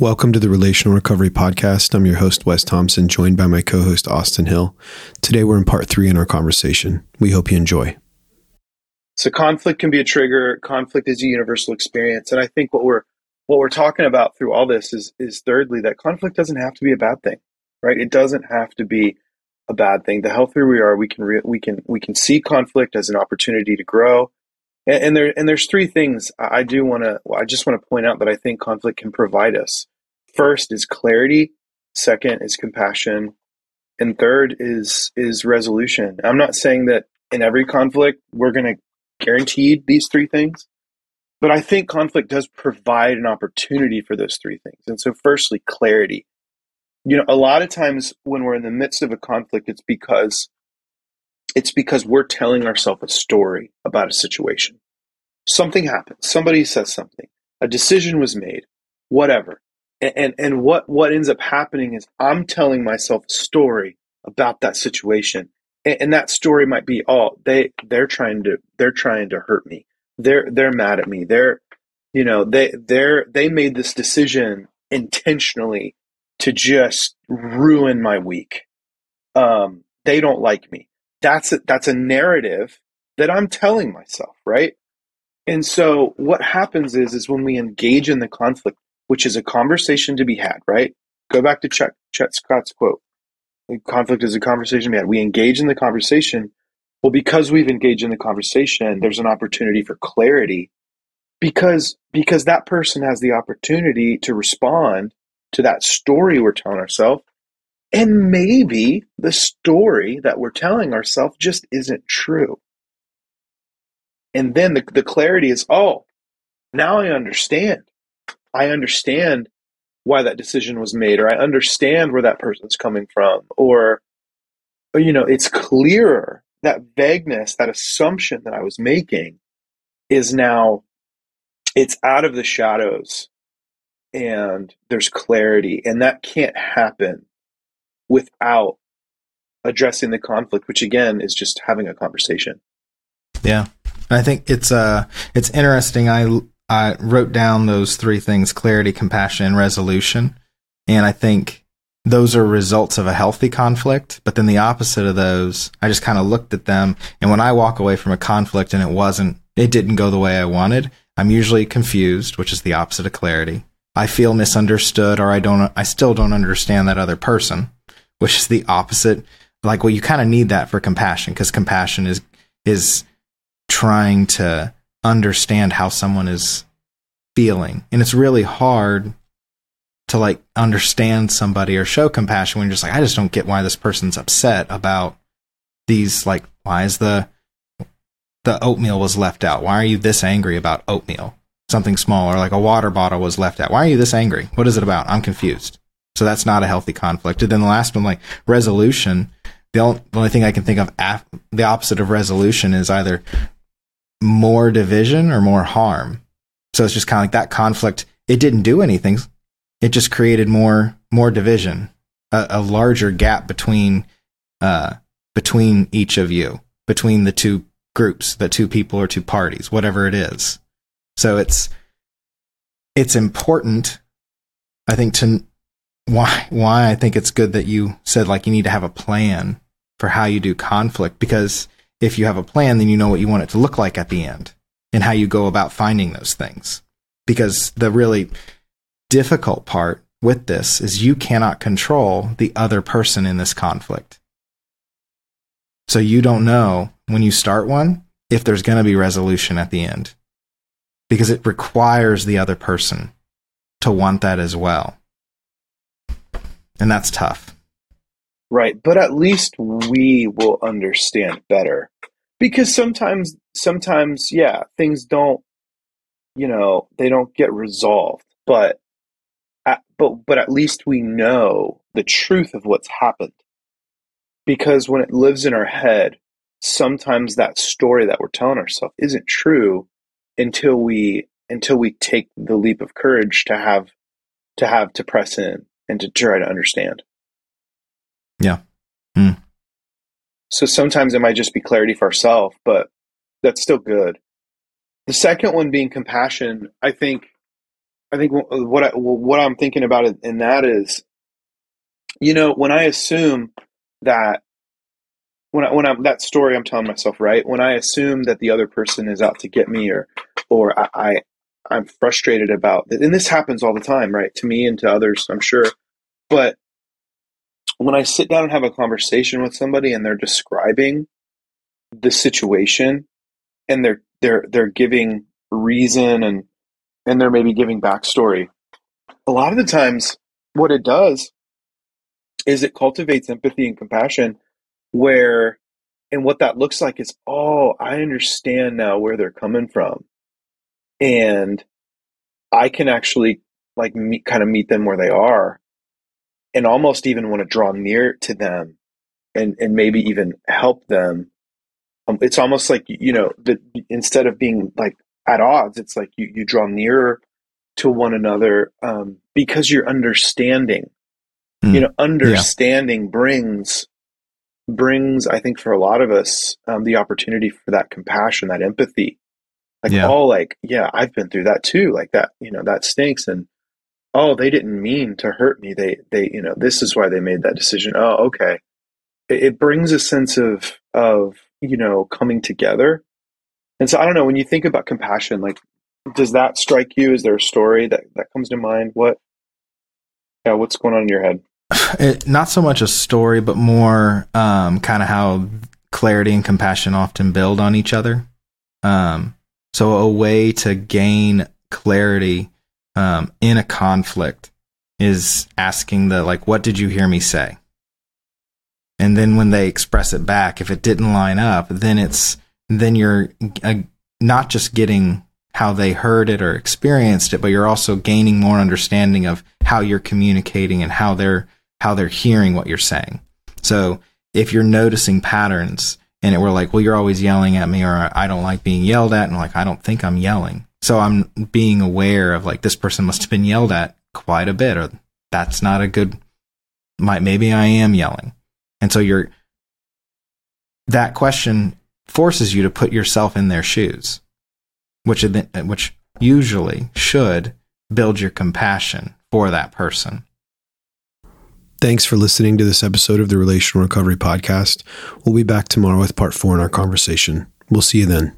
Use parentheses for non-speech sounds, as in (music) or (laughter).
Welcome to the Relational Recovery Podcast. I'm your host, Wes Thompson, joined by my co host, Austin Hill. Today, we're in part three in our conversation. We hope you enjoy. So, conflict can be a trigger. Conflict is a universal experience. And I think what we're what we're talking about through all this is is thirdly that conflict doesn't have to be a bad thing, right? It doesn't have to be a bad thing. The healthier we are, we can re- we can we can see conflict as an opportunity to grow. And, and there and there's three things I do want to. I just want to point out that I think conflict can provide us. First is clarity. Second is compassion, and third is is resolution. I'm not saying that in every conflict we're going to guarantee these three things, but I think conflict does provide an opportunity for those three things. And so, firstly, clarity you know a lot of times when we're in the midst of a conflict it's because it's because we're telling ourselves a story about a situation. Something happens somebody says something. A decision was made. Whatever. And and, and what what ends up happening is i'm telling myself a story about that situation. And, and that story might be oh they they're trying to they're trying to hurt me. They're they're mad at me. They're you know they they're they made this decision intentionally to just ruin my week. Um, they don't like me. That's a, that's a narrative that I'm telling myself, right? And so what happens is is when we engage in the conflict, which is a conversation to be had, right? Go back to Chet, Chet Scott's quote. Conflict is a conversation to be had. We engage in the conversation. Well, because we've engaged in the conversation, there's an opportunity for clarity because because that person has the opportunity to respond to that story we're telling ourselves. And maybe the story that we're telling ourselves just isn't true. And then the, the clarity is, oh, now I understand. I understand why that decision was made, or I understand where that person's coming from, or, or you know, it's clearer that vagueness, that assumption that I was making is now it's out of the shadows and there's clarity and that can't happen without addressing the conflict which again is just having a conversation. Yeah. I think it's uh it's interesting. I i wrote down those three things clarity compassion and resolution. And i think those are results of a healthy conflict but then the opposite of those i just kind of looked at them. And when i walk away from a conflict and it wasn't it didn't go the way i wanted i'm usually confused which is the opposite of clarity. I feel misunderstood or I don't I still don't understand that other person, which is the opposite. Like well you kind of need that for compassion because compassion is is trying to understand how someone is feeling. And it's really hard to like understand somebody or show compassion when you're just like I just don't get why this person's upset about these like why is the the oatmeal was left out? Why are you this angry about oatmeal? something small or like a water bottle was left out. Why are you this angry? What is it about? I'm confused. So that's not a healthy conflict. And then the last one, like resolution, the only, the only thing I can think of, af- the opposite of resolution is either more division or more harm. So it's just kind of like that conflict. It didn't do anything. It just created more more division, a, a larger gap between uh, between each of you, between the two groups, the two people or two parties, whatever it is. So it's it's important, I think, to why why I think it's good that you said like you need to have a plan for how you do conflict because if you have a plan, then you know what you want it to look like at the end and how you go about finding those things. Because the really difficult part with this is you cannot control the other person in this conflict. So you don't know when you start one if there's going to be resolution at the end because it requires the other person to want that as well. And that's tough. Right, but at least we will understand better. Because sometimes sometimes yeah, things don't you know, they don't get resolved, but at, but but at least we know the truth of what's happened. Because when it lives in our head, sometimes that story that we're telling ourselves isn't true until we until we take the leap of courage to have to have to press in and to try to understand. Yeah. Mm. So sometimes it might just be clarity for ourselves, but that's still good. The second one being compassion, I think I think what I, what I'm thinking about in that is, you know, when I assume that when I, when I'm that story I'm telling myself, right? When I assume that the other person is out to get me, or or I, I I'm frustrated about, and this happens all the time, right? To me and to others, I'm sure. But when I sit down and have a conversation with somebody and they're describing the situation and they're they're they're giving reason and and they're maybe giving backstory. A lot of the times, what it does is it cultivates empathy and compassion. Where and what that looks like is, oh, I understand now where they're coming from, and I can actually like meet, kind of meet them where they are, and almost even want to draw near to them, and and maybe even help them um, it's almost like you know that instead of being like at odds it's like you, you draw nearer to one another um, because you're understanding mm. you know understanding yeah. brings brings i think for a lot of us um, the opportunity for that compassion that empathy like yeah. oh like yeah i've been through that too like that you know that stinks and oh they didn't mean to hurt me they they you know this is why they made that decision oh okay it, it brings a sense of of you know, coming together. And so I don't know, when you think about compassion, like does that strike you? Is there a story that, that comes to mind? What yeah, what's going on in your head? (sighs) It, not so much a story, but more um, kind of how clarity and compassion often build on each other. Um, so a way to gain clarity um, in a conflict is asking the like, "What did you hear me say?" and then when they express it back if it didn't line up then it's then you're uh, not just getting how they heard it or experienced it but you're also gaining more understanding of how you're communicating and how they're how they're hearing what you're saying so if you're noticing patterns and it were like well you're always yelling at me or i don't like being yelled at. And like i don't think i'm yelling. So i'm being aware of like this person must have been yelled at quite a bit or that's not a good might maybe i am yelling. And so you're that question forces you to put yourself in their shoes, which which usually should build your compassion for that person. Thanks for listening to this episode of the Relational Recovery Podcast. We'll be back tomorrow with part four in our conversation. We'll see you then.